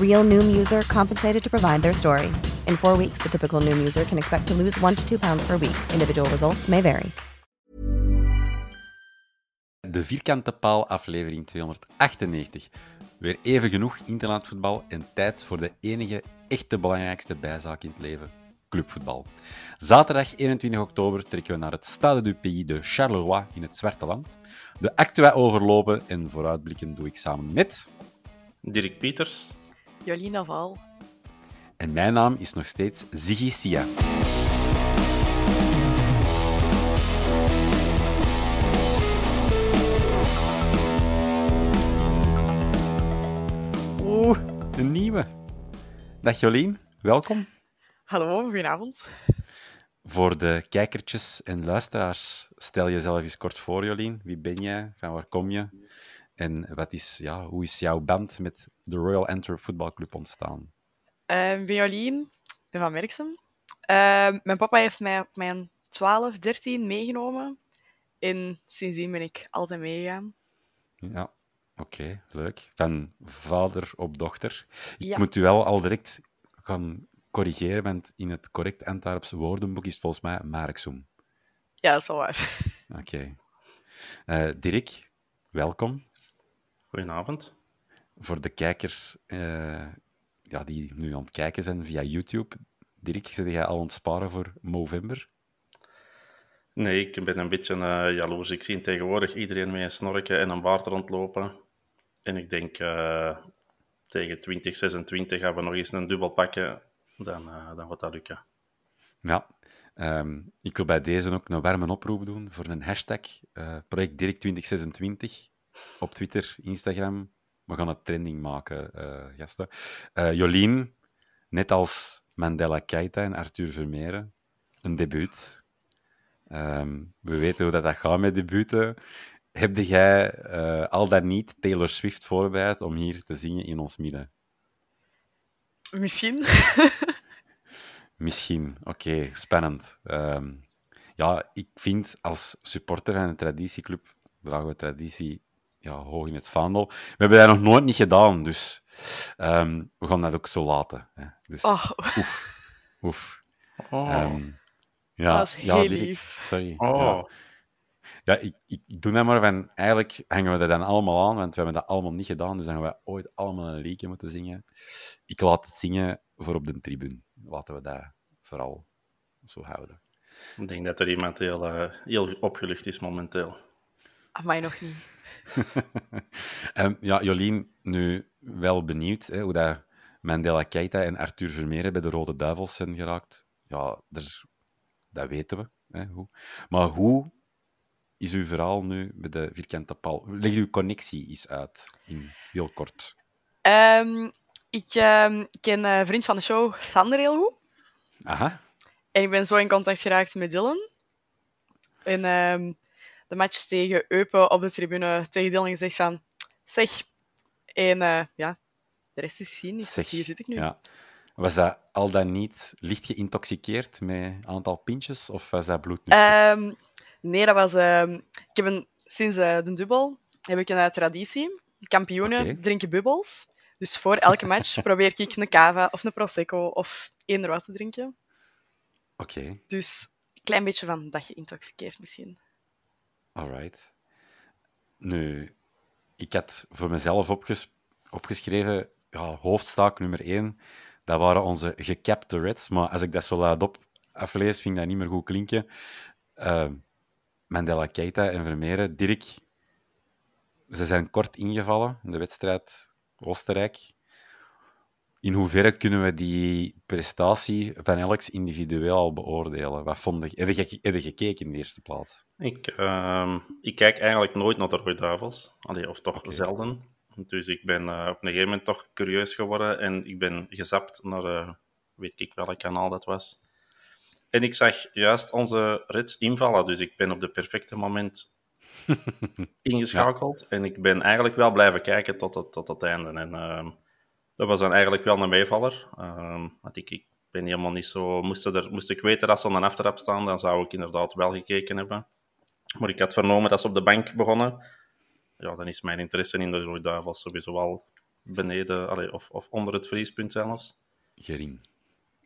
Real Noom user compensated to provide their story. In four weeks, the typical Noom user can expect to lose one to two pounds per week. Individual results may vary. De vierkante paal, aflevering 298. Weer even genoeg interlandvoetbal en tijd voor de enige echte belangrijkste bijzaak in het leven: clubvoetbal. Zaterdag 21 oktober trekken we naar het Stade du Pays de Charleroi in het Zwarte Land. De actua overlopen en vooruitblikken doe ik samen met. Dirk Pieters. Jolien Val. En mijn naam is nog steeds Ziggy Sia. Oeh, een nieuwe. Dag Jolien, welkom. Hallo, goedenavond. Voor de kijkertjes en luisteraars, stel jezelf eens kort voor, Jolien. Wie ben jij? Van waar kom je? En wat is, ja, hoe is jouw band met de Royal Antwerp Voetbalclub ontstaan? Uh, ik ben Jolien, ik ben van Merksem. Uh, mijn papa heeft mij op mijn 12, 13 meegenomen. En sindsdien ben ik altijd meegegaan. Ja, oké, leuk. Van vader op dochter. Ik Ja. moet u wel al direct gaan corrigeren, want in het correct Antwerps woordenboek is het volgens mij Marksum. Ja, dat is wel waar. Oké. Eh, Dirk, welkom. Goedenavond. Voor de kijkers eh, ja, die nu aan het kijken zijn via YouTube. Dirk, zit jij al aan het sparen voor Movember? Nee, ik ben een beetje eh, jaloers. Ik zie tegenwoordig iedereen met een snorken en een baard rondlopen. En ik denk eh, tegen 2026 gaan we nog eens een dubbel pakken. Dan, eh, dan gaat dat lukken. Ja. Ehm, ik wil bij deze ook een warme oproep doen voor een hashtag. Project Dirk 2026 op Twitter, Instagram. We gaan het trending maken, eh, gasten. Eh, Jolien, net als Mandela Keita en Arthur Vermeeren, een debuut. Ehm, we weten hoe dat, dat gaat met debuten. Heb jij eh, al dan niet Taylor Swift voorbereid om hier te zingen in ons midden? Misschien. Misschien. Oké, spannend. Ehm, ja, ik vind als supporter van een traditieclub dragen we traditie ja, hoog in het vaandel. We hebben dat nog nooit niet gedaan, dus ehm, we gaan dat ook zo laten. Hè. Dus, Oh. oef. Oef. Oh. Ehm, ja, Dat is heel Dirk, lief. Sorry. oh. Ja. Ja, ik, ik doe dat maar van... Eigenlijk hangen we er dan allemaal aan, want we hebben dat allemaal niet gedaan, dus dan gaan we ooit allemaal een liedje moeten zingen. Ik laat het zingen voor op de tribune. Laten we dat vooral zo houden. Ik denk dat er iemand heel, eh, heel opgelucht is momenteel. Mij nog niet. Ehm, ja, Jolien, nu wel benieuwd hè, hoe dat Mandela Keita en Arthur Vermeer bij de Rode Duivels zijn geraakt. Ja, er, dat weten we. Hè, hoe. Maar hoe is uw verhaal nu bij de vierkante paal? Leg uw connectie eens uit, in heel kort. Ehm, ik ehm, ken een vriend van de show, Sander, heel goed. Aha. En ik ben zo in contact geraakt met Dylan. En de match tegen Eupen op de tribune tegen Dylan gezegd van... Zeg. En eh, ja, de rest is. Zeg, Hier zit ik nu. Ja. Was dat al dan niet licht geïntoxiceerd met een aantal pintjes, of was dat bloednuchter? Ehm, Nee, dat was... ehm, ik heb een, sinds eh, de dubbel heb ik een eh, traditie. Kampioenen drinken bubbels. Dus voor elke match probeer ik een cava of een prosecco of eender wat te drinken. Oké, Dus een klein beetje van dat geïntoxiceerd misschien. Alright. Nu, ik had voor mezelf opges- opgeschreven, ja, hoofdstaak nummer één, dat waren onze gecapte Reds. Maar als ik dat zo laat op aflees, vind ik dat niet meer goed klinken. Eh, Mandela Keita en Vermeeren. Dirk, ze zijn kort ingevallen in de wedstrijd Oostenrijk. In hoeverre kunnen we die prestatie van Alex individueel al beoordelen? Wat vond je? Heb je, heb je gekeken in de eerste plaats? Ik, ehm, ik kijk eigenlijk nooit naar de Rode Duivels. Allee, of toch zelden. Dus ik ben eh, op een gegeven moment toch curieus geworden en ik ben gezapt naar, eh, weet ik welk kanaal dat was. En ik zag juist onze rits invallen, dus ik ben op de perfecte moment ingeschakeld. En ik ben eigenlijk wel blijven kijken tot het, tot het einde. En ehm, dat was dan eigenlijk wel een meevaller. Ehm, want ik, ik ben helemaal niet zo... Moest, er, moest ik weten dat ze aan een aftrap staan, dan zou ik inderdaad wel gekeken hebben. Maar ik had vernomen dat ze op de bank begonnen. Ja, dan is mijn interesse in de Rode Duivels sowieso al beneden, allee, of, of onder het vriespunt zelfs. Gering.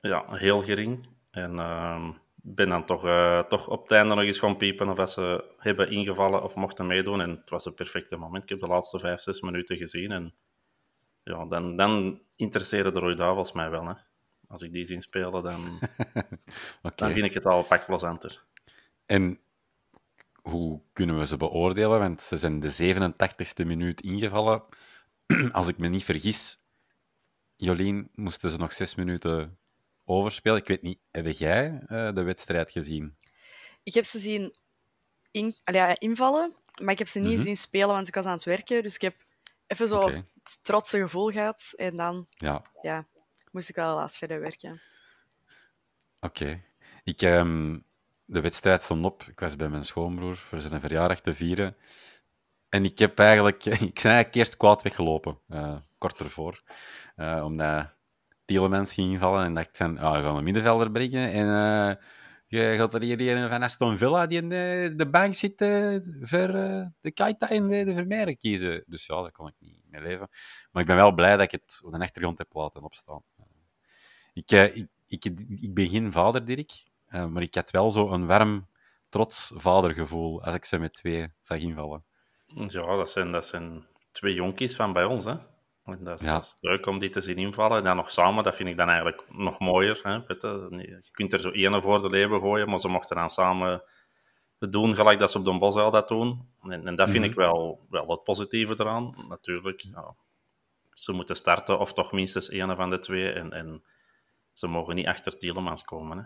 Ja, heel gering. En ehm ben dan toch, eh, toch op het einde nog eens gaan piepen of dat ze hebben ingevallen of mochten meedoen. En het was het perfecte moment. Ik heb de laatste vijf, zes minuten gezien. En ja, dan, dan interesseren de Rode Duivels mij wel. Hè. Als ik die zie spelen, dan, Oké. dan vind ik het al een pak plezanter. En hoe kunnen we ze beoordelen? Want ze zijn de 87ste minuut ingevallen. Als ik me niet vergis, Jolien, moesten ze nog zes minuten overspelen. Ik weet niet, heb jij eh, de wedstrijd gezien? Ik heb ze zien in, allee, invallen, maar ik heb ze niet Mhm. zien spelen, want ik was aan het werken. Dus ik heb even zo. Het trotse gevoel gehad. En dan Ja, ja, moest ik wel helaas verder werken. oké. Ik, ehm, de wedstrijd stond op. Ik was bij mijn schoonbroer voor zijn verjaardag te vieren. En ik heb eigenlijk... Ik ben eigenlijk eerst kwaad weggelopen, eh, kort ervoor. Eh, omdat Tielemans ging invallen en dacht van, ah, we gaan een middenvelder brengen. En eh, je gaat er hier een van Aston Villa die in de, de bank zit voor de Keita en de, de Vermeeren kiezen. Dus ja, daar kon ik niet mee leven. Maar ik ben wel blij dat ik het op de achtergrond heb laten opstaan. Ik, eh, ik, ik, ik ben geen vader, Dirk, eh, maar ik had wel zo een warm, trots vadergevoel als ik ze met twee zag invallen. Ja, dat zijn, dat zijn twee jonkies van bij ons. Hè. En dat, is, Ja. dat is leuk om die te zien invallen. En dan nog samen, dat vind ik dan eigenlijk nog mooier. Hè. Je, kunt er zo ene voor de leeuwen gooien, maar ze mochten dan samen het doen gelijk dat ze op Don Bosel dat doen. En, en dat vind Mhm. ik wel, wel het positieve eraan. Natuurlijk, ja, ze moeten starten, of toch minstens ene van de twee. En, en ze mogen niet achter Tielemans komen. Hè.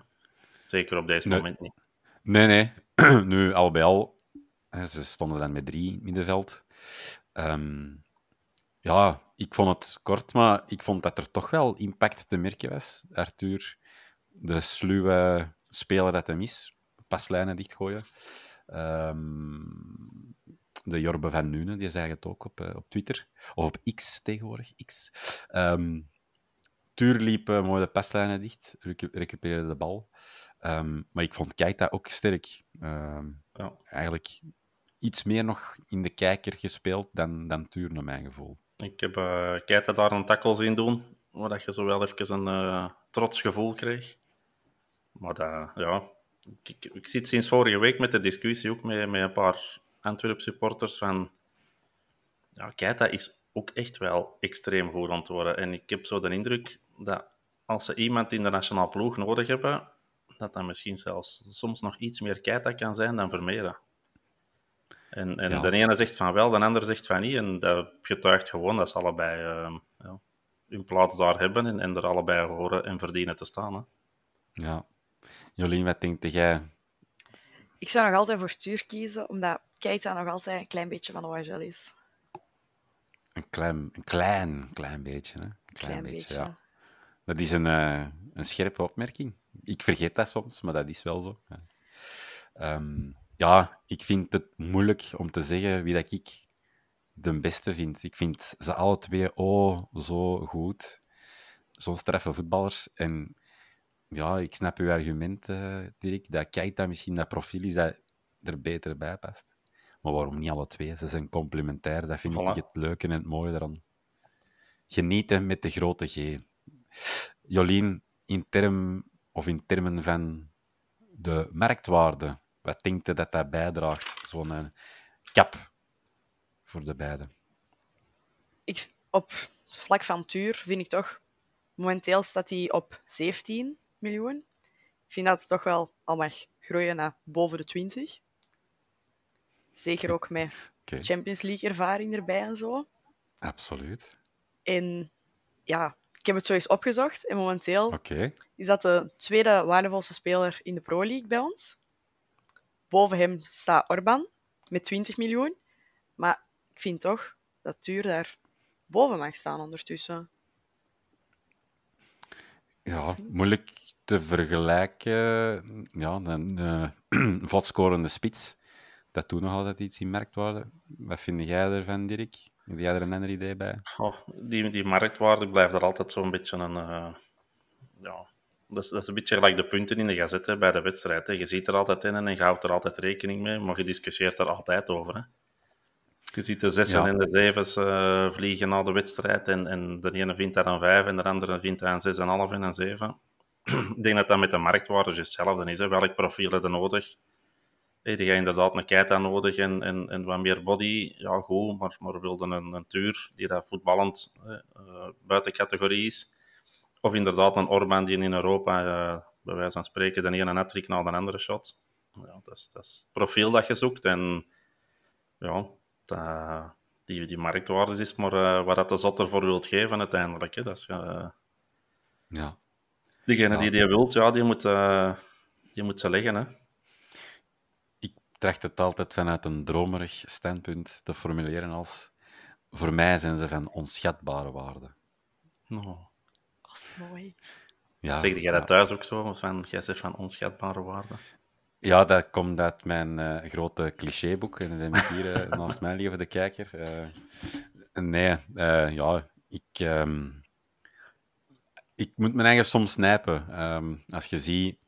Zeker op deze Nee. moment niet. Nee, nee. nu, al bij al, ze stonden dan met drie middenveld. Ehm, ja, ik vond het kort, maar ik vond dat er toch wel impact te merken was. Arthur, de sluwe speler dat hem is, paslijnen dichtgooien. Ehm, de Jorbe van Nuenen, die zei het ook op, eh, op Twitter. Of op X tegenwoordig, X. Ehm, Tuur liep mooi de paslijnen dicht, recu- recupereerde de bal. Ehm, maar ik vond Keita ook sterk. Ja. Eigenlijk iets meer nog in de kijker gespeeld dan, dan Tuur, naar mijn gevoel. Ik heb uh, Keita daar een tackle zien doen, waar dat je zo wel even een eh, trots gevoel kreeg. Maar dat, ja, ik, zit sinds vorige week met de discussie ook met, met een paar Antwerp supporters van ja, Keita is ook echt wel extreem goed aan het worden. En ik heb zo de indruk dat als ze iemand in de nationale ploeg nodig hebben, dat dat misschien zelfs soms nog iets meer Keita kan zijn dan Vermeeren. En, en Ja. de ene zegt van wel, de ander zegt van niet. En dat getuigt gewoon dat ze allebei ehm, ja, hun plaats daar hebben en, en er allebei horen en verdienen te staan. Hè. Ja. Jolien, wat denkt jij? Ik zou nog altijd voor Tuur kiezen, omdat Keita nog altijd een klein beetje van OHL is. Een klein, een klein, klein beetje. Hè? Een Klein beetje. ja. Dat is een, eh, een scherpe opmerking. Ik vergeet dat soms, maar dat is wel zo. Ja. Ehm, ja, ik vind het moeilijk om te zeggen wie dat ik de beste vind. Ik vind ze alle twee oh, zo goed. Zo'n straffe voetballers. En ja, ik snap uw argument, eh, Dirk, dat Keita misschien dat profiel is dat er beter bij past. Maar waarom niet alle twee? Ze zijn complementair. Dat vind Voilà. ik het leuke en het mooie eraan. Genieten met de grote G. Jolien, in, term, of in termen van de marktwaarde, wat denkt je dat dat bijdraagt? Zo'n eh, cap voor de beide. Ik, op het vlak van Tuur vind ik toch... Momenteel staat hij op 17 miljoen. Ik vind dat het toch wel al mag groeien naar boven de 20. Zeker ook met Champions League ervaring erbij en zo. absoluut. En ja, ik heb het zo eens opgezocht. En momenteel is dat de tweede waardevolste speler in de Pro League bij ons. Boven hem staat Orban met 20 miljoen. Maar ik vind toch dat Tuur daar boven mag staan ondertussen. ja, moeilijk te vergelijken. Ja, een uh, spits. Dat doet nog altijd iets in marktwaarde. Wat vind jij ervan, Dirk? Heb jij er een ander idee bij? Oh, die, die marktwaarde blijft er altijd zo'n beetje een... eh, ja, dat is, dat is een beetje gelijk de punten in de gazette bij de wedstrijd. Hè. Je ziet er altijd in en je houdt er altijd rekening mee, maar je discussieert er altijd over. Hè. Je ziet de zessen Ja. en de zevens eh, vliegen na de wedstrijd en, en de ene vindt daar een vijf en de andere vindt daar een zes en een half en een zeven. Ik denk dat dat met de marktwaarde juist hetzelfde is. Hè. Welk profiel heb je nodig? Hey, die ga je inderdaad een Keita nodig en, en, en wat meer body. Ja, goed, maar, maar wilde een, een Tuur die dat voetballend eh, buiten categorie is. Of inderdaad een Orban die in Europa, eh, bij wijze van spreken, de ene hat na de andere shot. Ja, dat, is, dat is het profiel dat je zoekt. En ja, dat, die, die marktwaarde is maar eh, waar dat de zot ervoor wilt geven uiteindelijk. Hè. Dat is, Ja. Degene Ja. die die wilt, ja, die moet, eh, die moet ze leggen. Hè. Ik tracht het altijd vanuit een dromerig standpunt te formuleren als... Voor mij zijn ze van onschatbare waarde. Nou, Dat is mooi. Ja, zeg jij ja. dat thuis ook zo? Van, jij zegt van onschatbare waarde. Ja, dat komt uit mijn eh, grote clichéboek. En dat heb ik hier eh, naast mij voor de kijker. Eh, nee, eh, ja, ik, ehm, ik moet mijn eigen soms snijpen. Ehm, als je ziet,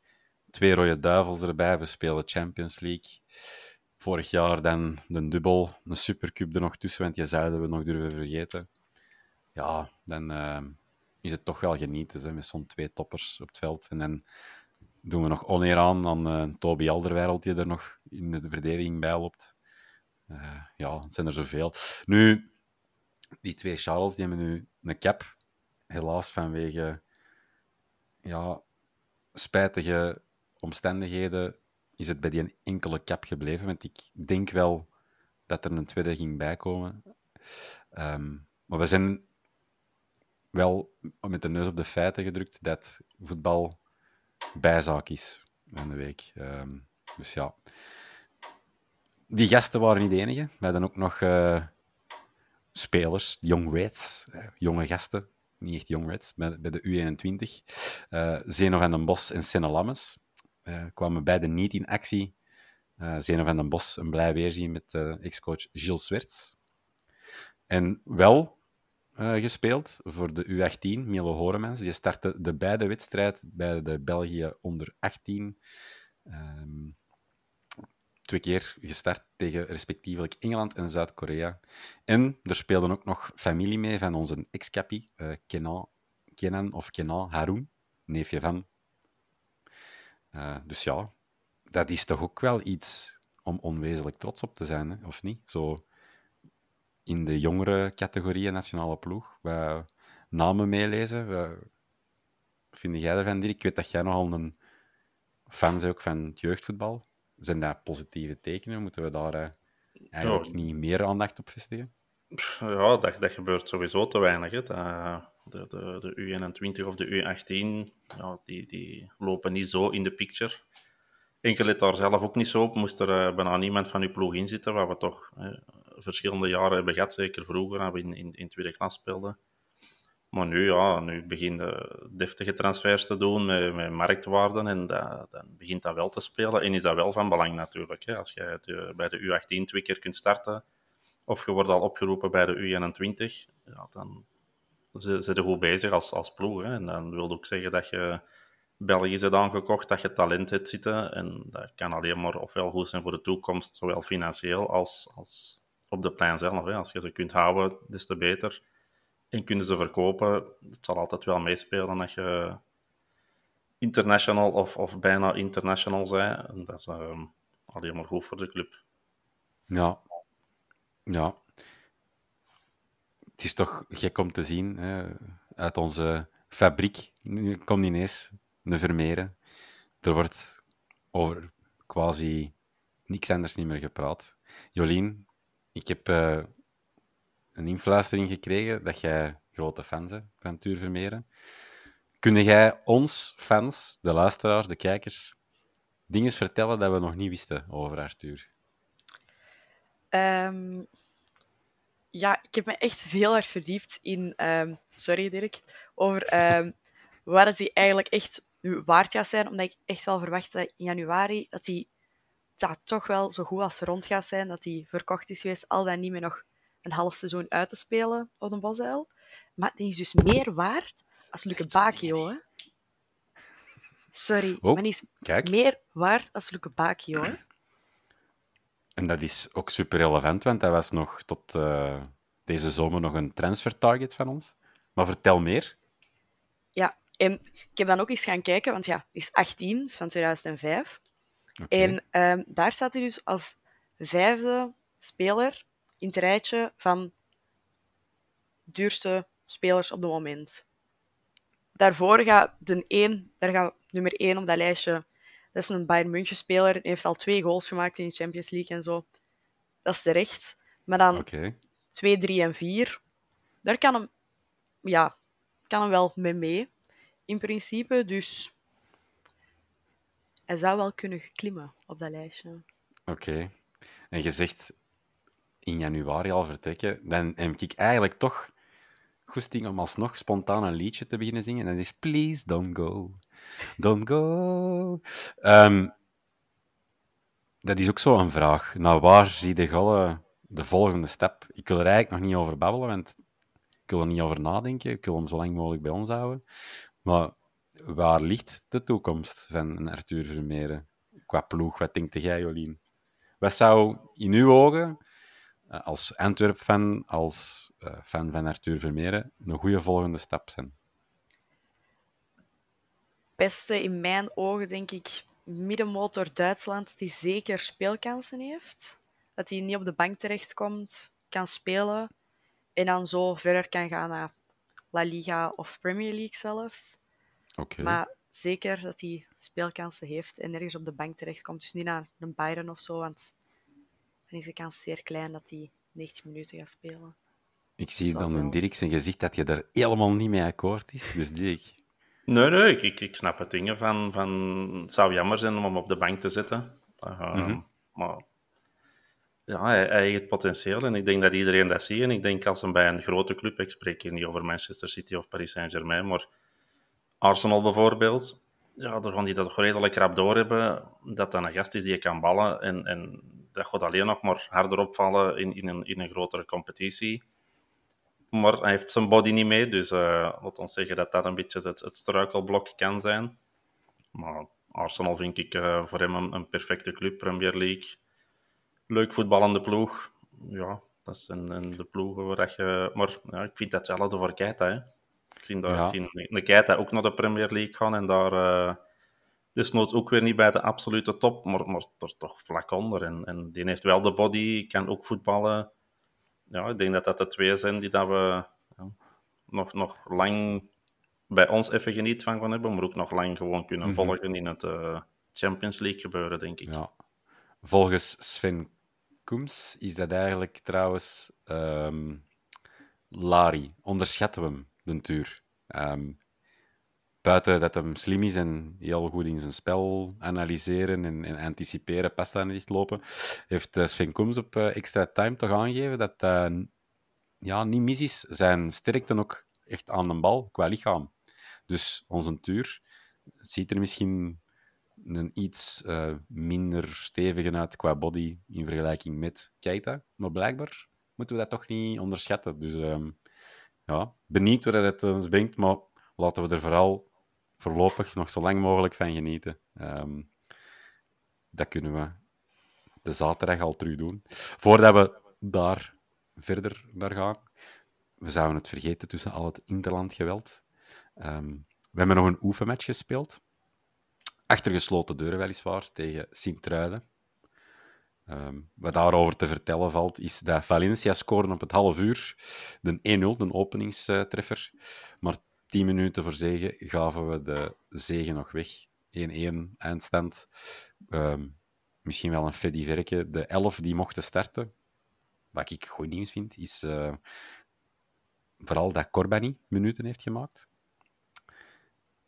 twee rode duivels erbij, we spelen Champions League. Vorig jaar dan de dubbel, een supercup er nog tussen, want je zouden we nog durven vergeten. Ja, dan ehm, is het toch wel genieten hè, met zo'n twee toppers op het veld. En dan doen we nog oneer aan aan eh, Toby Alderweireld, die er nog in de verdediging bij loopt. Eh, ja, het zijn er zoveel. Nu, die twee Charles, die hebben nu een cap. Helaas vanwege ja, spijtige omstandigheden is het bij die enkele cap gebleven. Want ik denk wel dat er een tweede ging bijkomen. Ehm, maar we zijn wel met de neus op de feiten gedrukt dat voetbal bijzaak is van de week. Ehm, dus ja. Die gasten waren niet de enige. We hadden ook nog eh, spelers, young reds, eh, jonge gasten, niet echt young reds, bij, de U21. eh Zeno van den Bos en Senne Lammes eh, kwamen beide niet in actie. Eh Zeno van den Bos een blij weerzien met eh, ex-coach Gilles Swerts. En wel gespeeld voor de U18, Milo Horemans. Die startte de beide wedstrijd bij de België onder 18. Ehm, twee keer gestart tegen respectievelijk Engeland en Zuid-Korea. En er speelden ook nog familie mee van onze ex-cappie, eh, Kenan, Kenan of Kenan Haroun, neefje van. Eh, dus ja, dat is toch ook wel iets om onwezenlijk trots op te zijn, hè? of niet? Zo in de jongere categorieën nationale ploeg. We namen meelezen. We... Vind jij ervan, Dirk? Ik weet dat jij nogal een fan bent ook van het jeugdvoetbal. Zijn dat positieve tekenen? Moeten we daar eh, eigenlijk Ja. niet meer aandacht op vestigen? Ja, dat, dat gebeurt sowieso te weinig. Hè. Dat- de, de, de U21 of de U18, ja, die, die lopen niet zo in de picture. Enkel het daar zelf ook niet zo op. Moest er eh, bijna niemand van uw ploeg in zitten, wat we toch eh, verschillende jaren hebben gehad. Zeker vroeger, als we in, in, in tweede klas speelden. Maar nu, ja, nu begin je deftige transfers te doen met, met marktwaarden en dat, dan begint dat wel te spelen. En is dat wel van belang natuurlijk. Hè. Als je de- bij de U18 twee keer kunt starten, of je wordt al opgeroepen bij de U21, ja, dan zit je goed bezig als, als ploeg. Hè. En dan wil ook zeggen dat je België het aangekocht dat je talent hebt zitten. En dat kan alleen maar ofwel goed zijn voor de toekomst, zowel financieel als, als op de plein zelf. Hè. Als je ze kunt houden, des te beter. En kunnen ze verkopen, het zal altijd wel meespelen dat je international of, of bijna international zijn. En dat is uh, alleen maar goed voor de club. Ja. Ja. Het is toch gek om te zien, hè? uit onze fabriek komt ineens een Vermeeren. Er wordt over quasi niks anders niet meer gepraat. Jolien, ik heb uh, een influistering gekregen dat jij grote fan bent van Tuur Vermeeren. Kun jij ons, fans, de luisteraars, de kijkers, dingen vertellen dat we nog niet wisten over Arthur? Um, ja, ik heb me echt veel erg verdiept in... Um, sorry, Dirk. Over um, waar hij eigenlijk echt waard gaat zijn. Omdat ik echt wel verwacht in januari dat hij dat toch wel zo goed als rond gaat zijn. Dat hij verkocht is geweest, al dan niet meer nog een half seizoen uit te spelen op de Bosuil. Maar die is dus meer waard als Luke Bakio, hè? Sorry, oh, maar die is kijk. meer waard als Luke Bakio, hè? En dat is ook super relevant, want dat was nog tot uh, deze zomer nog een transfer target van ons. Maar vertel meer. Ja, en ik heb dan ook eens gaan kijken, want ja, is 18, is van 2005. Okay. En um, daar staat hij dus als vijfde speler in het rijtje van duurste spelers op het moment. Daarvoor gaat de één, daar gaat nummer 1 op dat lijstje. Dat is een Bayern München speler. Die heeft al twee goals gemaakt in de Champions League en zo. Dat is terecht. Maar dan okay. 2, 3 en 4. Daar kan hem, ja, kan hem wel mee mee. In principe. Dus hij zou wel kunnen klimmen op dat lijstje. Oké. Okay. En je zegt in januari al vertrekken. Dan heb ik eigenlijk toch goesting om alsnog spontaan een liedje te beginnen zingen. En dat is Please Don't Go. Don't Go. Um, dat is ook zo een vraag. Nou, waar zie de Galle de volgende stap? Ik wil er eigenlijk nog niet over babbelen, want ik wil er niet over nadenken. Ik wil hem zo lang mogelijk bij ons houden. Maar waar ligt de toekomst van Arthur Vermeeren? Qua ploeg, wat denkt jij, Jolien? Wat zou in uw ogen, als Antwerp-fan, als uh, fan van Arthur Vermeeren, een goede volgende stap zijn? Beste in mijn ogen, denk ik, middenmotor Duitsland, die zeker speelkansen heeft. Dat hij niet op de bank terechtkomt, kan spelen en dan zo verder kan gaan naar La Liga of Premier League zelfs. Okay. Maar zeker dat hij speelkansen heeft en ergens op de bank terechtkomt. Dus niet naar een Bayern of zo, want dan is de kans zeer klein dat hij 90 minuten gaat spelen. Ik zie dan een Dirk zijn gezicht dat je er helemaal niet mee akkoord is. Dus Dirk. Nee, nee, ik, ik, snap het dingen van, van... Het zou jammer zijn om hem op de bank te zetten. Uh, mm -hmm. Maar ja, hij, hij, heeft potentieel en ik denk dat iedereen dat ziet. En ik denk als hij bij een grote club, ik spreek hier niet over Manchester City of Paris Saint-Germain, maar Arsenal bijvoorbeeld, ja, dan gaan die dat toch redelijk krap doorhebben, dat dan een gast is die je kan ballen en, en dat gaat alleen nog maar harder opvallen in, in, een, in een grotere competitie. Maar hij heeft zijn body niet mee, dus uh, laat ons zeggen dat dat een beetje het, het struikelblok kan zijn. Maar Arsenal vind ik uh, voor hem een, een, perfecte club, Premier League. Leuk voetballende ploeg. Ja, dat is een, een de ploegen waar je... Maar ja, ik vind dat hetzelfde voor Keita, hè. Ik zie, daar, ja. zie een Keita ook naar de Premier League gaan en daar... Uh, desnoods ook weer niet bij de absolute top, maar, maar er toch vlak onder. En, en die heeft wel de body, kan ook voetballen. Ja, ik denk dat dat de twee zijn die dat we ja, nog, nog lang bij ons even geniet van gaan hebben, maar ook nog lang gewoon kunnen -hmm. volgen in het uh, Champions League gebeuren, denk ik. Ja. Volgens Sven Koems is dat eigenlijk trouwens um, Lari. Onderschatten we hem, de tuur. Um, buiten dat hem slim is en heel goed in zijn spel analyseren en, en anticiperen, pastlijnen dichtlopen, heeft uh, Sven Koems op uh, extra time toch aangegeven dat uh, ja, niet mis is zijn sterkte ook echt aan de bal qua lichaam. Dus onze tuur ziet er misschien een iets minder stevige uit qua body in vergelijking met Keita, maar blijkbaar moeten we dat toch niet onderschatten. Dus ehm, ja, benieuwd waar het ons brengt, maar laten we er vooral voorlopig nog zo lang mogelijk van genieten. Ehm, dat kunnen we de zaterdag al terug doen. Voordat we daar verder naar gaan, we zouden het vergeten tussen al het interlandgeweld. Um, we hebben nog een oefenmatch gespeeld. Achter gesloten deuren weliswaar, tegen Sint-Truiden. Um, wat daarover te vertellen valt, is dat Valencia scoorde op het half uur. De 1-0, de openingstreffer. Maar tien minuten voor zegen gaven we de zegen nog weg. 1-1 eindstand. Um, misschien wel een Freddy Verke. De 11 die mochten starten, wat ik goed nieuws vind, is uh, vooral dat Corbani minuten heeft gemaakt.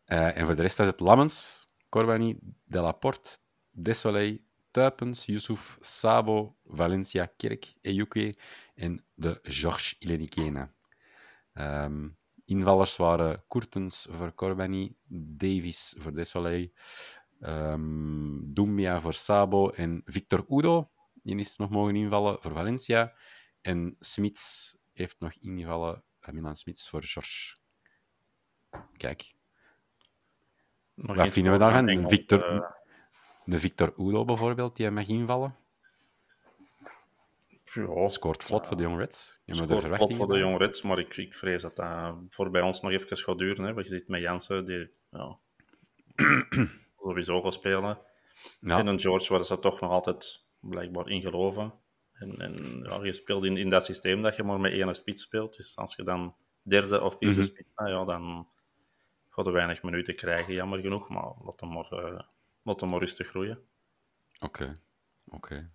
Uh, en voor de rest was het Lammens, Corbani, Delaporte, Desolé, Tuipens, Yusuf, Sabo, Valencia, Kerk, Ejuke en de Georges Ilenikena. Um, invallers waren Kurtens voor Corbani, Davis voor Desolé, um, Dumbia voor Sabo en Victor Udo. Die is nog mogen invallen voor Valencia. En Smits heeft nog ingevallen, Milan Smits voor George. Kijk. Nog Wat vinden we daarvan? Engel, Victor, eh, een Victor Udo bijvoorbeeld, die mag invallen. Ja, Scoort vlot voor de Young Reds. Je scoort vlot voor de. Young Reds, maar ik, ik vrees dat dat voor bij ons nog even gaat duren. Hè. Want je zit met Jansen, die ja, sowieso gaat spelen. Ja. En een George waar ze toch nog altijd blijkbaar in geloven. En, en ja, je speelt in, in dat systeem dat je maar met één spits speelt. Dus als je dan derde of vierde Mhm. spits ja, dan gaat er weinig minuten krijgen, jammer genoeg. Maar laat hem maar, eh, laat hem maar rustig groeien. Oké, oké.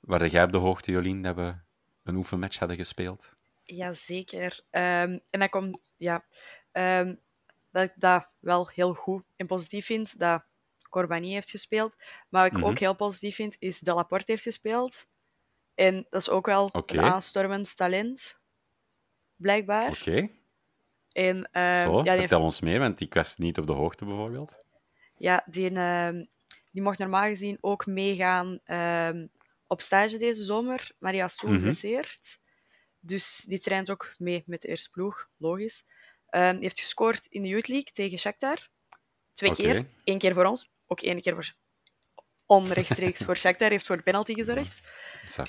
Waar jij op de hoogte, Jolien, dat we een oefenmatch hadden gespeeld? Jazeker. Ehm en dat komt, ja, ehm, dat ik dat wel heel goed en positief vind dat Corbani heeft gespeeld. Maar wat ik Mhm. ook heel positief vind, is dat Laporte heeft gespeeld. En dat is ook wel een aanstormend talent, blijkbaar. Oké, En ehm, zo, ja, die, heeft- vertel ons mee, want ik was niet op de hoogte bijvoorbeeld. ja, die, die mocht normaal gezien ook meegaan op stage deze zomer, maar die was toen. Dus die traint ook mee met de eerste ploeg, logisch. Ehm, die heeft gescoord in de Youth League tegen Shakhtar. Twee keer. Eén keer voor ons, ook één keer voor onrechtstreeks voor Shakhtar. heeft voor de penalty gezorgd.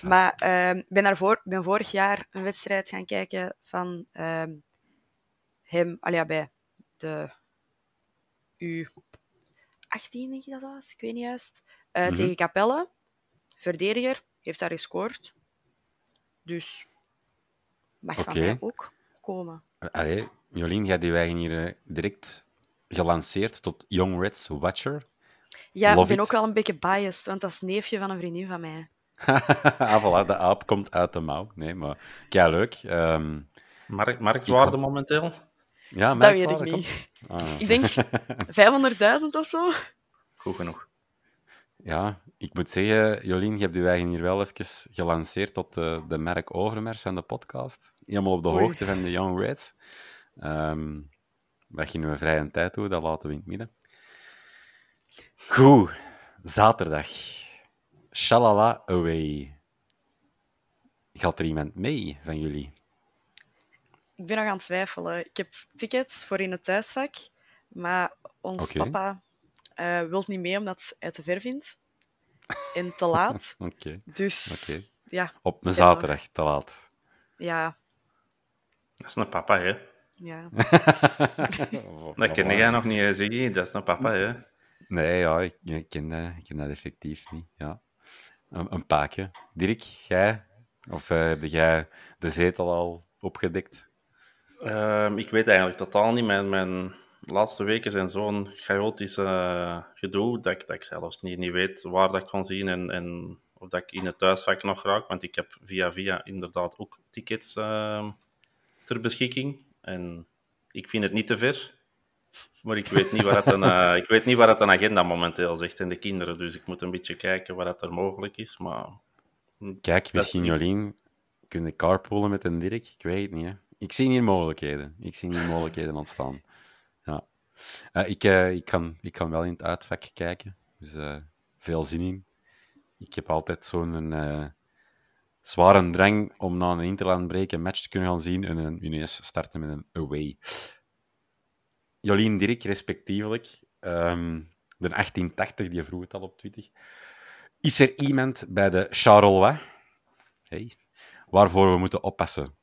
Maar ik ben, daarvoor, ben vorig jaar een wedstrijd gaan kijken van ehm, hem allee, ja, bij de U18, denk ik dat dat was. Ik weet niet juist. Eh, Mhm. Tegen Capelle, verdediger, heeft daar gescoord. Dus mag van mij ook komen. Allee, Jolien, jij die wij hier eh, direct gelanceerd tot Young Reds Watcher. Ja, Love ik ben it. ook wel een beetje biased, want dat is neefje van een vriendin van mij. ah, voilà, de aap komt uit de mouw. Nee, maar ja, leuk. Ehm, Mark, marktwaarde kom- momenteel? ja, Dat weet ik niet. Ah. Ik denk 500.000 of zo. Goed genoeg. Ja, ik moet zeggen, Jolien, je hebt je eigen hier wel even gelanceerd tot de, de merk Overmars van de podcast. Helemaal op de Oei. hoogte van de Young Reds. Ehm wat gingen we vrij een tijd doen, dat laten we in het midden. Goed, zaterdag. Shalala away. Gaat er iemand mee van jullie? Ik ben nog aan het twijfelen. Ik heb tickets voor in het thuisvak, maar ons papa eh wil niet mee omdat hij te ver vindt. En te laat. Oké. Dus ja, Op een Ja. zaterdag, te laat. ja, Dat is een papa, hè? ja. Dat ken jij nog niet, Ziggy. Dat is een papa, hè? Nee, ja, ik, ik ken, dat, ik ken dat effectief niet. Ja. Een, een paakje. Dirk, jij? Of eh, heb jij de zetel al opgedekt? Ehm, ik weet eigenlijk totaal niet. Mijn, mijn laatste weken zijn zo'n chaotisch eh, gedoe dat ik, dat ik zelfs niet, niet weet waar dat ik kan zien en, en of dat ik in het thuisvak nog raak. Want ik heb via via inderdaad ook tickets ehm, ter beschikking. En ik vind het niet te ver. Maar ik weet niet het een, eh, ik weet niet waar het een agenda momenteel zegt en de kinderen. Dus ik moet een beetje kijken wat dat er mogelijk is. Maar Kijk, Dat- misschien Jolien, kun je carpoolen met een Dirk? Ik weet het niet. Hè. Ik zie hier mogelijkheden. Ik zie hier mogelijkheden ontstaan. Ja. Eh, ik, eh, ik, kan, ik kan wel in het uitvak kijken. Dus eh, veel zin in. Ik heb altijd zo'n zware drang om na een interlandbreak een match te kunnen gaan zien en een ineens starten met een away. Jolien Dirk, respectievelijk. Ehm, de 1880, die vroeg het al op Twitter. Is er iemand bij de Charleroi hey, waarvoor we moeten oppassen?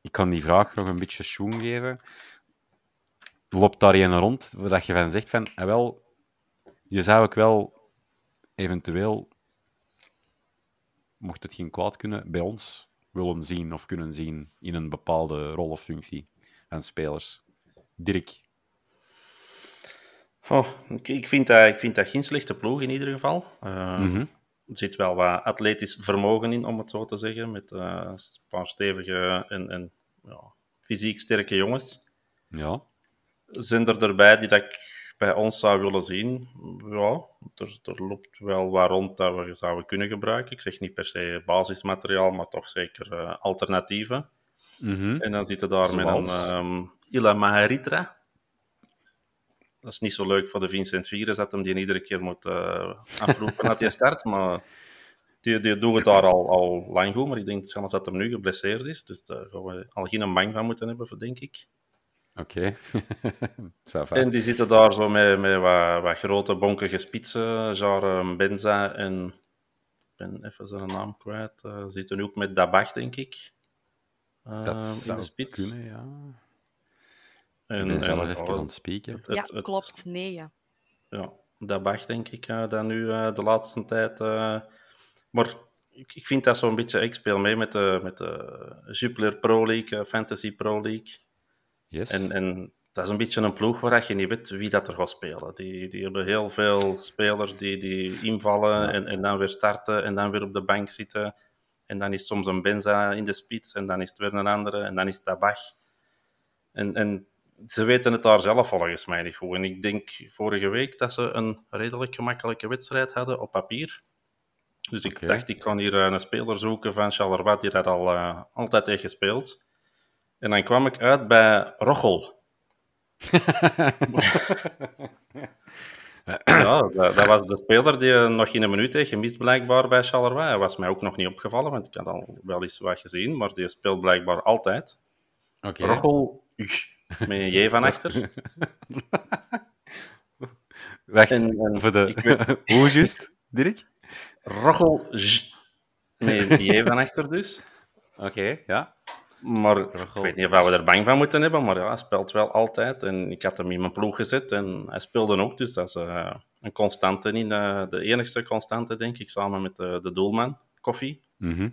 Ik kan die vraag nog een beetje schoen geven. Loopt daar een rond, waar je van zegt van, ah, wel, je zou ik wel eventueel, mocht het geen kwaad kunnen, bij ons willen zien of kunnen zien in een bepaalde rol of functie van spelers. Dirk. Oh, ik, vind dat, ik vind dat geen slechte ploeg in ieder geval. Uh, Mhm. Er zit wel wat atletisch vermogen in, om het zo te zeggen. Met eh, een paar stevige en, en ja, fysiek sterke jongens. Ja. Zijn er erbij die dat ik bij ons zou willen zien? Ja, er, er loopt wel wat rond dat we zouden kunnen gebruiken. Ik zeg niet per se basismateriaal, maar toch zeker eh, alternatieven. Mhm. En dan zitten daar met een Ila Maharitra. Dat is niet zo leuk voor de Vincent Vires dat hem die iedere keer moet eh afroepen dat hij start. Maar die, die doet het daar al, al lang goed. Maar ik denk zelfs dat hem nu geblesseerd is. Dus daar gaan we al geen bang van moeten hebben, denk ik. Oké. Va. En die zitten daar zo met, met wat, wat grote bonkige spitsen. Genre Benza en... Ik ben even zijn naam kwijt. eh zitten nu ook met Dabach, denk ik. eh, dat in zou de spits. kunnen, ja. En, Ik ben zelf en, even oh, aan het spreken. het- Ja, het- klopt. Nee, ja. Ja, mag denk ik eh, dat nu eh, de laatste tijd. eh, maar ik, ik vind dat zo'n beetje. Ik speel mee met de, met de Jupiler Pro League, Fantasy Pro League. Yes. En, en dat is een beetje een ploeg waar je niet weet wie dat er gaat spelen. Die, die hebben heel veel spelers die, die invallen en, en dan weer starten en dan weer op de bank zitten. En dan is soms een Benza in de spits en dan is het weer een andere en dan is het Tabach. En, en ze weten het daar zelf volgens mij niet goed. En ik denk vorige week dat ze een redelijk gemakkelijke wedstrijd hadden op papier. Dus ik dacht, ik kan hier eh, een speler zoeken van Charleroi die dat al eh, altijd heeft gespeeld. En dan kwam ik uit bij Rochel. ja, dat, dat was de speler die nog in een minuut heeft gemist blijkbaar bij Charleroi. Hij was mij ook nog niet opgevallen, want ik had al wel eens wat gezien, maar die speelt blijkbaar altijd. Oké. Rochel, met een J van achter. Wacht, En- en voor de... weet- Hoe juist, Dirk? Rochel, met een J van achter dus. Oké, ja. Maar ik weet niet of we er bang van moeten hebben, maar ja, hij speelt wel altijd. En ik had hem in mijn ploeg gezet en hij speelde ook, dus dat is eh, een constante in, eh, de enigste constante, denk ik, samen met de, de doelman, Koffie. Mhm.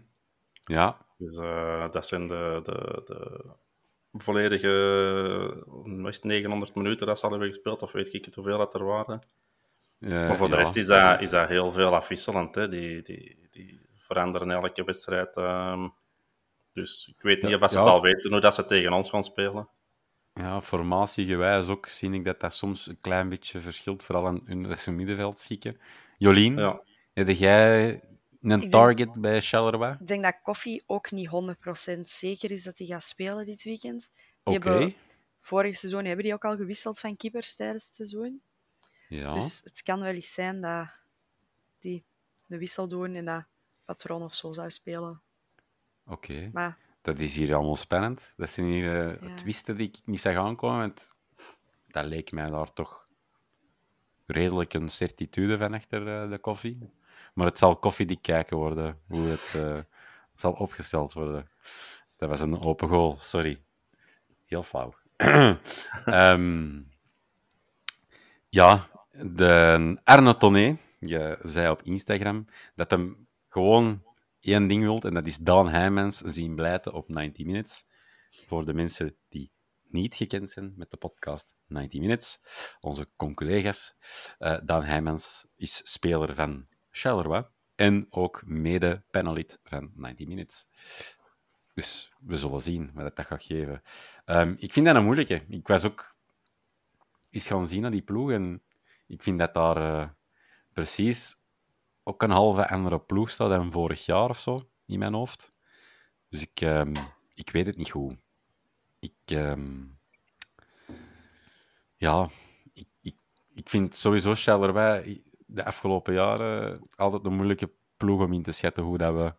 Ja, Dus eh, dat zijn de, de, de volledige eh, was het 900 minuten dat ze al hebben gespeeld, of weet ik het hoeveel dat er waren. eh, Maar voor de ja. rest is dat, is dat heel veel afwisselend. Hè. Die, die, die veranderen elke wedstrijd. ehm. Dus ik weet niet Ja, of ze ja. het al weten hoe dat ze tegen ons gaan spelen. Ja, formatiegewijs ook zie ik dat dat soms een klein beetje verschilt, vooral aan hun middenveld schikken. Jolien, Ja. heb jij een denk- target bij Charleroi? Ik denk dat Koffie ook niet 100% zeker is dat hij gaat spelen dit weekend. Die Oké, hebben, vorig seizoen hebben die ook al gewisseld van keepers tijdens het seizoen. ja. Dus het kan wel eens zijn dat die een wissel doen en dat Patron of zo zou spelen. Oké. Maar Dat is hier allemaal spannend. Dat zijn hier Ja. twisten die ik niet zag aankomen. Want dat leek mij daar toch redelijk een certitude van achter eh, de koffie. Maar het zal koffie die kijken worden, hoe het eh, zal opgesteld worden. Dat was een open goal, sorry. Heel flauw. Ehm, ja, de Arne Tonné, je zei op Instagram dat hem gewoon één ding wilt, en dat is Daan Heijmans zien blijten op 90 Minutes. Voor de mensen die niet gekend zijn met de podcast 90 Minutes, onze conculega's. Eh Daan Heijmans is speler van Charleroi en ook mede-panelid van 90 Minutes. Dus we zullen zien wat dat gaat geven. Ehm, ik vind dat een moeilijke. Ik was ook eens gaan zien naar die ploeg en ik vind dat daar eh, precies ook een halve andere ploeg staat dan vorig jaar of zo, in mijn hoofd. Dus ik, ehm, ik weet het niet goed. Ik, ehm, ja, ik, ik, ik vind sowieso Charleroi de afgelopen jaren altijd een moeilijke ploeg om in te schatten hoe dat we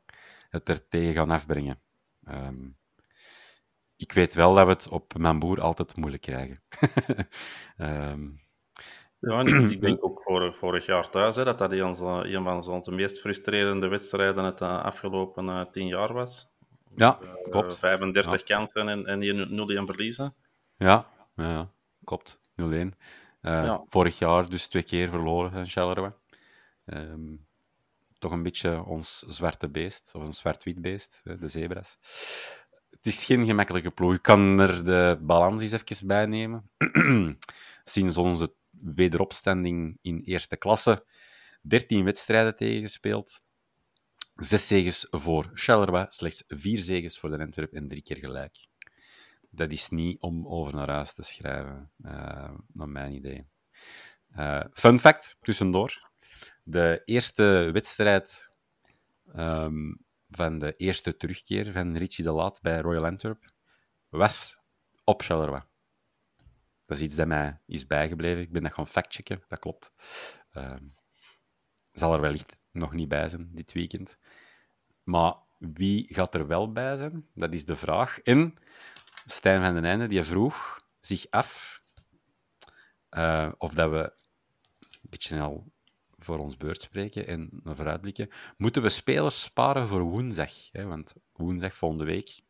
het er tegen gaan afbrengen. Ehm, ik weet wel dat we het op mijn boer altijd moeilijk krijgen. ja, en ik denk ook vorig, vorig jaar thuis hè, dat dat een, een van onze meest frustrerende wedstrijden het uh, afgelopen uh, tien jaar was. Ja, klopt. 35 ja. kansen en, en 0-1 verliezen. Ja, ja klopt. 0-1. Uh, ja. Vorig jaar dus twee keer verloren in Charleroi. Um, toch een beetje ons zwarte beest, of een zwart-wit beest, de zebras. Het is geen gemakkelijke ploeg. Ik kan er de balans eens even bij nemen. Sinds onze wederopstanding in eerste klasse 13 wedstrijden tegengespeeld. Zes zegens voor Charleroi, slechts vier zegens voor de Antwerp en drie keer gelijk. Dat is niet om over naar huis te schrijven, uh, naar mijn idee. Uh, fun fact, tussendoor. De eerste wedstrijd um, van de eerste terugkeer van Richie de Laat bij Royal Antwerp was op Charleroi. Dat is iets dat mij is bijgebleven. Ik ben dat gaan factchecken, dat klopt. Uh, zal er wellicht nog niet bij zijn dit weekend. Maar wie gaat er wel bij zijn? Dat is de vraag. En Stijn van den Einde die vroeg zich af uh, of dat we een beetje al voor ons beurt spreken en vooruitblikken. Moeten we spelers sparen voor woensdag? Hè? Want woensdag volgende week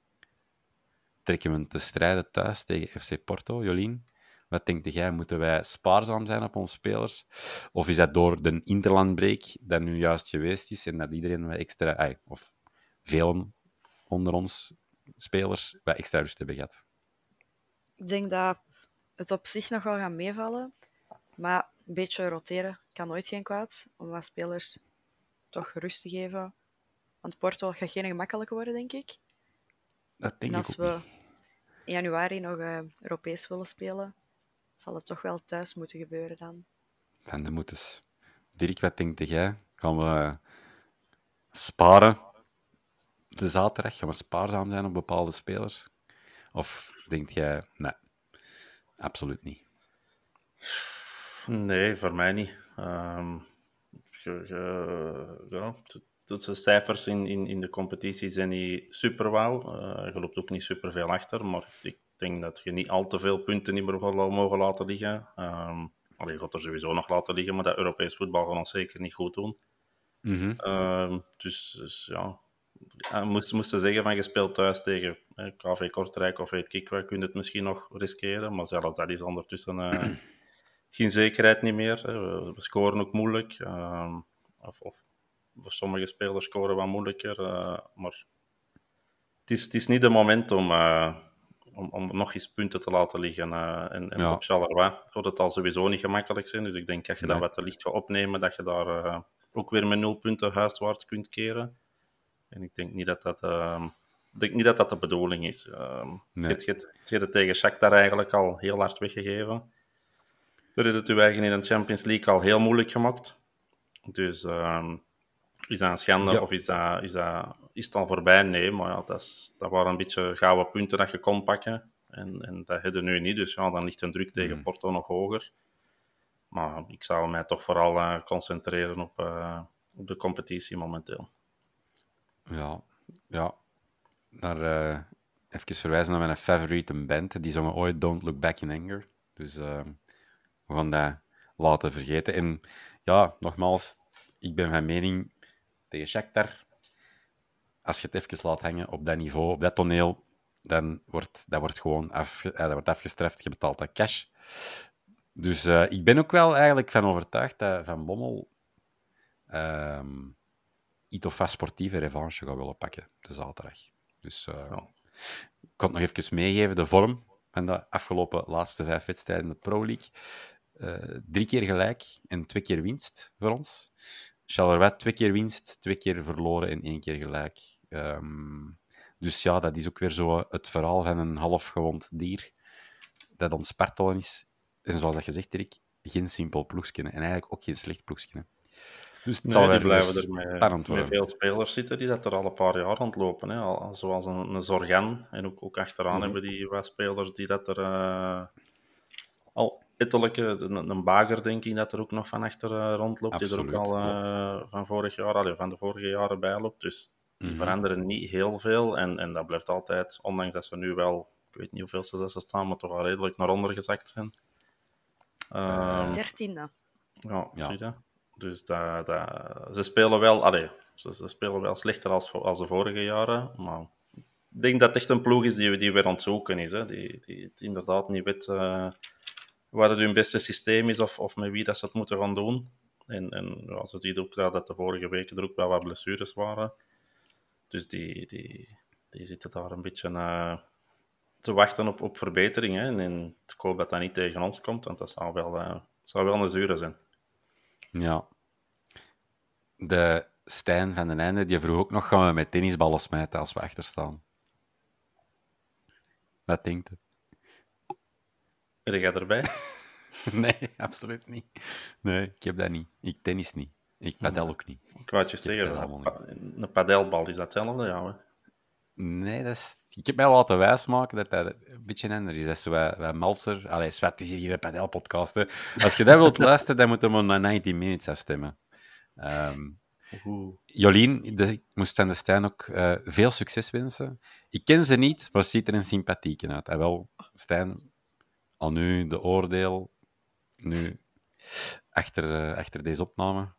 trekken we te strijden thuis tegen FC Porto. Jolien, wat denk jij? Moeten wij spaarzaam zijn op onze spelers? Of is dat door de interlandbreek dat nu juist geweest is en dat iedereen wat extra, ay, of velen onder ons spelers, wat extra rust hebben gehad? Ik denk dat het op zich nog wel gaat meevallen. Maar een beetje roteren kan nooit geen kwaad. Om wat spelers toch rust te geven. Want Porto gaat geen gemakkelijk worden, denk ik. Dat denk en als ik we in januari nog uh, Europees willen spelen, zal het toch wel thuis moeten gebeuren dan. En dat moet dus. Dirk, wat denk jij? Gaan we sparen de zaterdag? Gaan we spaarzaam zijn op bepaalde spelers? Of denk jij, nee, absoluut niet? Nee, voor mij niet. Um, ge, ja, de cijfers in, in, in de competitie zijn niet super wauw. Uh, je loopt ook niet super veel achter, maar ik denk dat je niet al te veel punten niet meer mogen laten liggen. Um, allee, je gaat er sowieso nog laten liggen, maar dat Europees voetbal gaat ons zeker niet goed doen. Mm -hmm. um, dus, dus, ja, ja moest, moesten zeggen van je speelt thuis tegen eh, KV Kortrijk of het Kikwijk, kun je het misschien nog riskeren, maar zelfs dat is ondertussen uh, geen zekerheid niet meer. We, we scoren ook moeilijk, um, of, of voor sommige spelers scoren wat moeilijker, uh, maar het is, het is niet de moment om om, om nog eens punten te laten liggen. Uh, en, en Ja. op Charleroi het al sowieso niet gemakkelijk zijn. Dus ik denk dat je dat Nee. wat te licht gaat opnemen, dat je daar eh, ook weer met nul punten huiswaarts kunt keren. En ik denk niet dat dat, ehm, ik denk niet dat, dat de bedoeling is. Ehm Nee. Je je je hebt het tegen Shakhtar eigenlijk al heel hard weggegeven. Daar heeft het u eigen in de Champions League al heel moeilijk gemaakt. Dus ehm, is dat een schande Ja. of is, dat, is, dat, is het al voorbij? Nee, maar ja, dat, is, dat waren een beetje gouden punten dat je kon pakken. En, en dat heb je nu niet. Dus ja, dan ligt een druk tegen Mm. Porto nog hoger. Maar ik zou mij toch vooral eh, concentreren op, eh, op de competitie momenteel. Ja, ja. Naar, eh, even verwijzen naar mijn favoriete band. Die zongen ooit Don't Look Back in Anger. Dus we gaan dat laten vergeten. En ja, nogmaals, ik ben van mening tegen Shakhtar. Als je het even laat hangen op dat niveau, op dat toneel, dan wordt dat wordt gewoon af, eh, dat wordt afgestraft. Je betaalt dat cash. Dus eh, ik ben ook wel eigenlijk van overtuigd dat Van Bommel ehm Itofa sportieve revanche gaat willen pakken de zaterdag. Dus eh, Ja. ik kan het nog even meegeven, de vorm van de afgelopen laatste vijf wedstrijden in de Pro League. Eh, drie keer gelijk en twee keer winst voor ons. Charleroi twee keer winst, twee keer verloren en één keer gelijk. Ehm, dus ja, dat is ook weer zo het verhaal van een half gewond dier dat ontspartelen is. En zoals dat gezegd, Erik, geen simpel ploegje. En eigenlijk ook geen slecht ploegje. Dus het Nee, zal weer blijven dus er met, veel spelers zitten die dat er al een paar jaar rondlopen. Hè. Al, al zoals een, een Zorgan. En ook, ook achteraan Mhm. hebben die wat spelers die dat er eh, al ettelijke... Een, een bager, denk ik, dat er ook nog van achter eh, rondloopt. die er ook al eh, van vorig jaar, allee, van de vorige jaren bij loopt. Dus die Mhm. veranderen niet heel veel. En, en dat blijft altijd, ondanks dat ze nu wel ik weet niet hoeveel ze ze staan, maar toch wel redelijk naar onder gezakt zijn. Ehm, Dertiende. ja, Ja. zie je dat? Dus dat, dat, ze spelen wel, allee, ze, ze spelen wel slechter als, als de vorige jaren, maar ik denk dat het echt een ploeg is die, die weer aan het zoeken is. Hè? Die, die het inderdaad niet weet eh, wat het hun beste systeem is of, of met wie dat ze het moeten gaan doen. En, en ja, ze ziet ook dat de vorige weken er ook wel wat blessures waren. Dus die, die, die zitten daar een beetje eh, te wachten op, op verbetering. Hè? En, en ik hoop dat dat niet tegen ons komt, want dat zou wel, eh, zou wel een zure zijn. Ja. De Stijn van den Einde, die vroeg ook nog, gaan we met tennisballen smijten als we achterstaan? Wat denkt u? Ben jij erbij? Nee, absoluut niet. Nee, ik heb dat niet. Ik tennis niet. Ik padel ook niet. Ik wou het je zeggen, een, pa- een padelbal is dat hetzelfde, ja. Hè? Nee, dat is... ik heb mij laten wijsmaken dat dat een beetje anders is. Dat is wat, wat malser. Allee, Swat is hier een padelpodcast. Hè. Als je dat wilt luisteren, dan moeten we naar 90 Minutes afstemmen. Oeh. Jolien, dus ik moest van de Stijn ook eh, veel succes wensen. Ik ken ze niet, maar ze ziet er een sympathieke uit. En wel, Stijn, aan u de oordeel, nu, achter, eh, achter deze opname.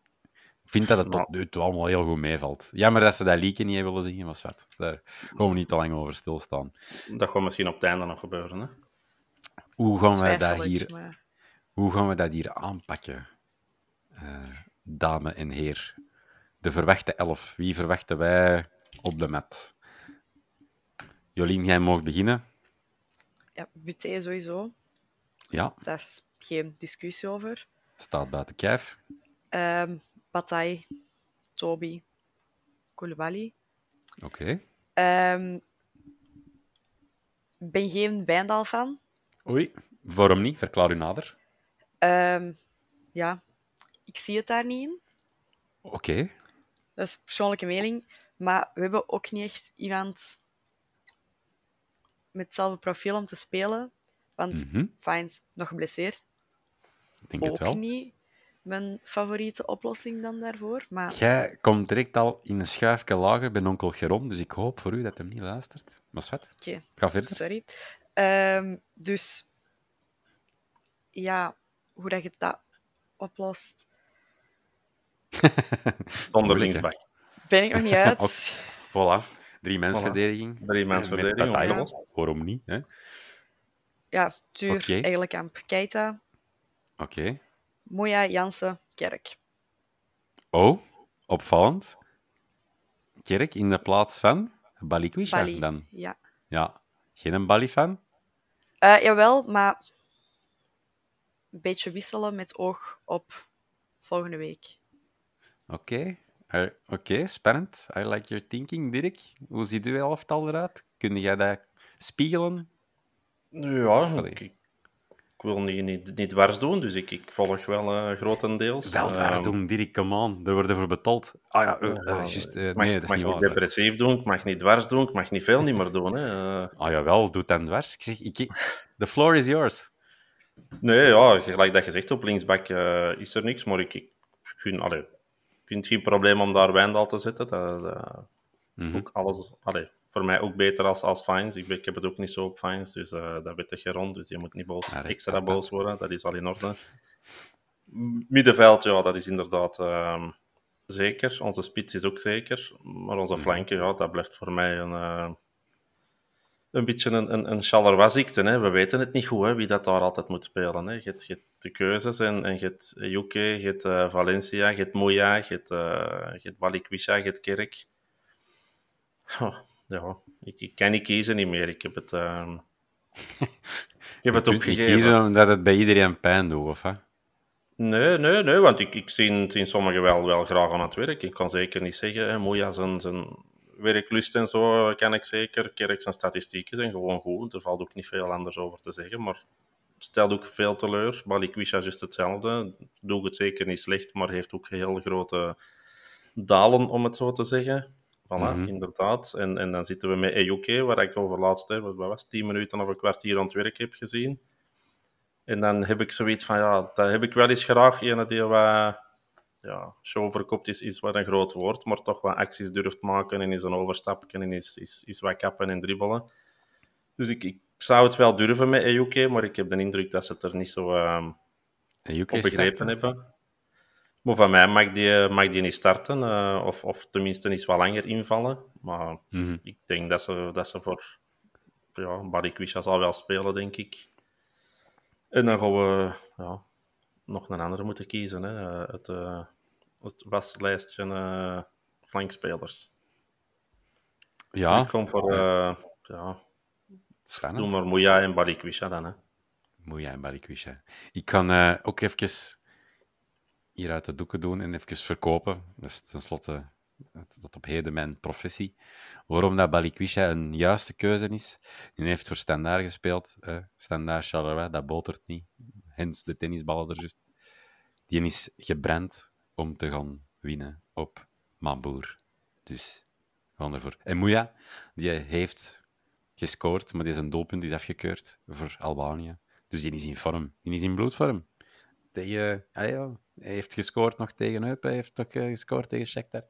Ik vind dat het tot nu toe allemaal heel goed meevalt. Jammer dat ze dat lieken niet hebben willen zingen, maar wat. Daar gaan we niet te lang over stilstaan. Dat gaat misschien op het einde nog gebeuren. Hè? Hoe gaan wij dat hier, maar- hoe gaan we dat hier aanpakken, eh, dame en heer? De verwachte elf. Wie verwachten wij op de mat? Jolien, jij mag beginnen. Ja, Buté sowieso. Ja, Daar is geen discussie over. staat buiten kijf. Ehm Bataille, Toby, Koulibaly. Oké. Ehm ben geen Wijndal-fan. Oei, waarom niet? Verklaar u nader. Ehm, ja, ik zie het daar niet in. Oké. Dat is persoonlijke mening. Maar we hebben ook niet echt iemand met hetzelfde profiel om te spelen. Want fijn, nog geblesseerd. Ik denk het Ook wel. niet mijn favoriete oplossing dan daarvoor. Maar Jij komt direct al in een schuifje lager bij onkel Geron, dus ik hoop voor u dat hij niet luistert. Maar wat? oké, Ga verder. sorry. Ehm, dus ja, hoe dat je dat oplost, Zonder linksback. ben ik nog niet uit. Ook. Voilà. Drie mensverdediging. Drie mens Met verdediging, Bataille. opgelost. Waarom niet? hè? Ja, Tuur, Oké. Egelenkamp, Keita, Oké. Moya, Jansen, Kerk. Oh, opvallend. Kerk in de plaats van Balikwisha Bali. dan. Ja. Ja. Geen een Bali-fan? Eh, jawel, maar een beetje wisselen met oog op volgende week. Oké. Oké, spannend. I like your thinking, Dirk. Hoe ziet uw elftal eruit? Kun jij dat spiegelen? Nu ja, Allee. ik, ik wil niet, niet, niet dwars doen, dus ik, ik volg wel eh, grotendeels. Wel dwars Ehm, doen, Dirk, come on. Daar worden voor betaald. Ah ja, eh, eh, mag, nee, dat is mag niet niet waar. depressief doen, ik mag niet dwars doen, ik mag niet veel niet meer doen. Hè. Ah jawel, doe het dan dwars. Ik zeg, ik, the floor is yours. nee, ja, gelijk dat je zegt, op linksbak is er niks, maar ik, ik vind, allee, vind geen probleem om daar Wijndal te zetten. Dat, dat- Mhm. ook alles, allee, voor mij ook beter als, als Fines. Ik, ik heb het ook niet zo op Fines, dus eh, dat weet ik rond. Dus je moet niet boos, Ja, dat extra apart. boos worden, dat is al in orde. Middenveld, ja, dat is inderdaad ehm, zeker. Onze spits is ook zeker. Maar onze flanken, ja, dat blijft voor mij een, eh, een beetje een, een, een. Hè. We weten het niet goed, hè, wie dat daar altijd moet spelen. Hè. Je, hebt, je hebt de keuzes en, en je hebt Juke, je hebt eh, Valencia, je hebt Moya, je hebt, uh, je hebt Balikwisha, je hebt Kerk. Oh, ja, ik, ik kan niet kiezen niet meer. Ik heb het, ehm, ik heb het Je opgegeven. kiezen omdat het bij iedereen pijn doet, of hè? Nee, nee, nee, want ik, ik zie, zie sommigen wel, wel graag aan het werk. Ik kan zeker niet zeggen, hè, Moeja zijn, zijn werklust en zo kan ik zeker. Kerk zijn statistieken zijn gewoon goed. Er valt ook niet veel anders over te zeggen, maar stelt ook veel teleur. Balikwisha is juist hetzelfde. Doet het zeker niet slecht, maar heeft ook heel grote dalen, om het zo te zeggen. Voilà, Mhm. inderdaad. En, en dan zitten we met EUK, waar ik over laatst, hè, wat was 10 minuten of een kwartier aan het werk heb gezien. En dan heb ik zoiets van, ja, dat heb ik wel eens graag. Ene die wat ja, showverkoopt is, is wat een groot woord, maar toch wat acties durft maken en is een overstapje en is, is, is wat kappen en dribbelen. Dus ik, ik ik zou het wel durven met EUK, maar ik heb de indruk dat ze het er niet zo uh, op begrepen hebben. Maar van mij mag die, mag die niet starten, uh, of, of tenminste niet wat langer invallen. Maar mm -hmm. ik denk dat ze, dat ze voor ja, Barikwisha zal wel spelen, denk ik. En dan gaan we ja, nog een andere moeten kiezen. Hè. Het, uh, het waslijstje uh, flankspelers. Ja. Ik kom voor... Uh, ja, Spannend. Doe maar Moeja en Barikwisha dan. Hè. Moeja en Barikwisha. Ik kan ook even hier uit de doeken doen en even verkopen. Dat is tenslotte tot op heden mijn professie. Waarom dat Balikwisha een juiste keuze is. Die heeft voor Standaard gespeeld. Uh, Standaard Charleroi, dat botert niet. Hens de tennisballen er juist. Die is gebrand om te gaan winnen op Mamboer. Dus, gewoon ervoor. En Mouya, die heeft gescoord, maar die is een doelpunt die is afgekeurd voor Albanië. Dus die is in vorm. Die is in bloedvorm. Tegen, ah hij heeft gescoord nog tegen Eupen, hij heeft ook uh, gescoord tegen Shakhtar.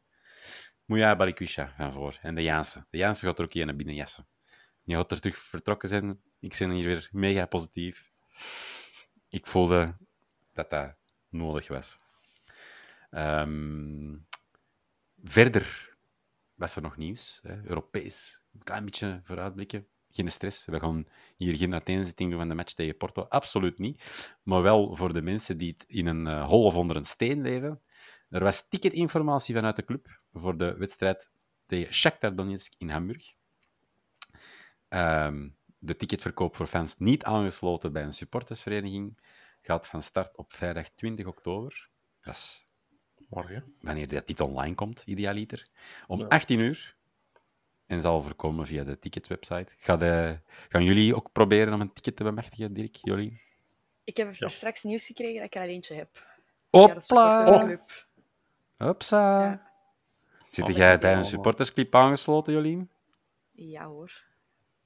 Mouya Balikwisha van voor. En de Jaanse. De Jaanse gaat er ook hier naar binnen jassen. Je gaat er terug vertrokken zijn. Ik ben hier weer mega positief. Ik voelde dat dat nodig was. Um, verder was er nog nieuws. Hè? Europees. Een klein beetje vooruitblikken. Geen stress. We gaan hier geen uiteenzetting doen van de match tegen Porto. Absoluut niet. Maar wel voor de mensen die het in een uh, hol of onder een steen leven. Er was ticketinformatie vanuit de club voor de wedstrijd tegen Shakhtar Donetsk in Hamburg. Um, de ticketverkoop voor fans niet aangesloten bij een supportersvereniging gaat van start op vrijdag 20 oktober. Dat is morgen. Wanneer dit online komt, idealiter. Om ja. 18 uur. En zal voorkomen via de ticketwebsite. Ga de, gaan jullie ook proberen om een ticket te bemachtigen, Dirk, Jolien? Ik heb ja. straks nieuws gekregen dat ik er al eentje heb. Hopla! Hopsa. Ja. Zit oh, jij bij een supportersclub aangesloten, Jolien? Ja hoor.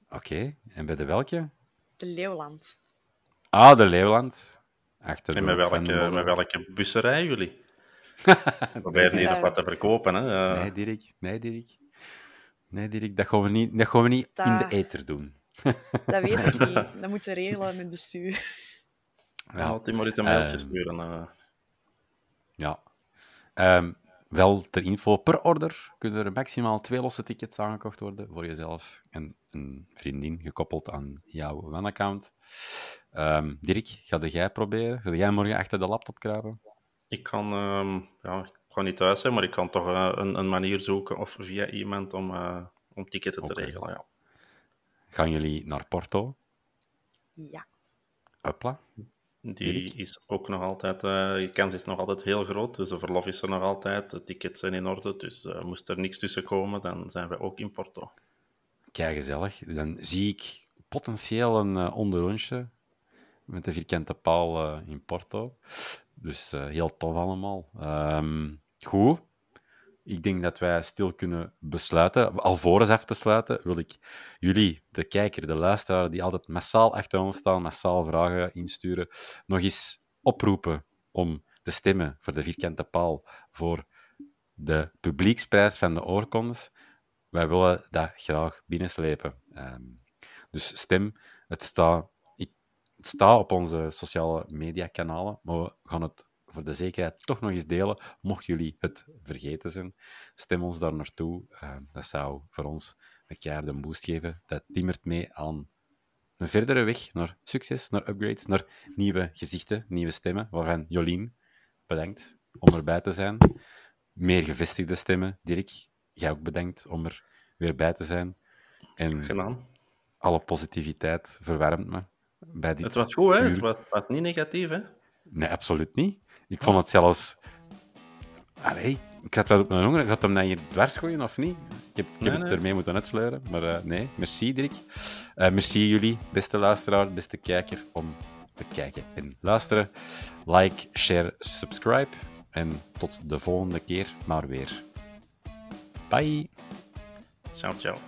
Oké, okay. en bij de welke? De Leeuwland. Ah, de Leeuwland. Achter en met welke, met welke busserij jullie? Probeer niet nog wat te verkopen, hè? Nee, Dirk. Nee, Dirk. Nee, Dirk, dat gaan we niet, dat gaan we niet dat... in de eter doen. dat weet ik niet. Dat moeten we regelen met bestuur. Ja, altijd maar eens een mailtje uh, sturen. Uh. Ja. Um, wel ter info, per order kunnen er maximaal twee losse tickets aangekocht worden voor jezelf en een vriendin gekoppeld aan jouw OneAccount. Um, Dirk, ga jij proberen? Ga jij morgen achter de laptop kruipen? Ik kan, um, ja, ik kan niet thuis zijn, maar ik kan toch uh, een, een, manier zoeken of via iemand om, uh, om okay. te regelen. Ja. Gaan jullie naar Porto? Ja. Hopla. Die is ook nog altijd, uh, de kans is nog altijd heel groot, dus de verlof is er nog altijd, de tickets zijn in orde, dus uh, moest er niks tussen komen, dan zijn we ook in Porto. Kijk, gezellig. Dan zie ik potentieel een uh, onderrondje met de vierkante paal in Porto. Dus heel tof allemaal. Um, goed, ik denk dat wij stil kunnen besluiten. Alvorens af te sluiten, wil ik jullie, de kijker, de luisteraar, die altijd massaal achter ons staan, massaal vragen insturen, nog eens oproepen om te stemmen voor de vierkante paal, voor de publieksprijs van de oorkondes. Wij willen dat graag binnenslepen. Um, dus stem. Het staat, het staat op onze sociale mediakanalen, maar we gaan het voor de zekerheid toch nog eens delen, mocht jullie het vergeten zijn. Stem ons daar naartoe. Uh, dat zou voor ons een keer een boost geven. Dat timmert mee aan een verdere weg naar succes, naar upgrades, naar nieuwe gezichten, nieuwe stemmen, waarvan Jolien, bedankt om erbij te zijn. Meer gevestigde stemmen. Dirk, jij ook bedankt om er weer bij te zijn. En Gedaan. alle positiviteit verwarmt me. Bij dit het was goed, hè? Het was, was niet negatief, hè? Nee, absoluut niet. Ik vond het zelfs... Allee, ik had wel op mijn honger. Gaat hem naar hier dwars gooien of niet? Ik heb, ik heb nee, het ermee moeten uitsleuren. Maar uh, nee, merci Dirk. Uh, merci jullie, beste luisteraar, beste kijker, om te kijken en luisteren. Like, share, subscribe. En tot de volgende keer maar weer. Bye. Ciao, ciao.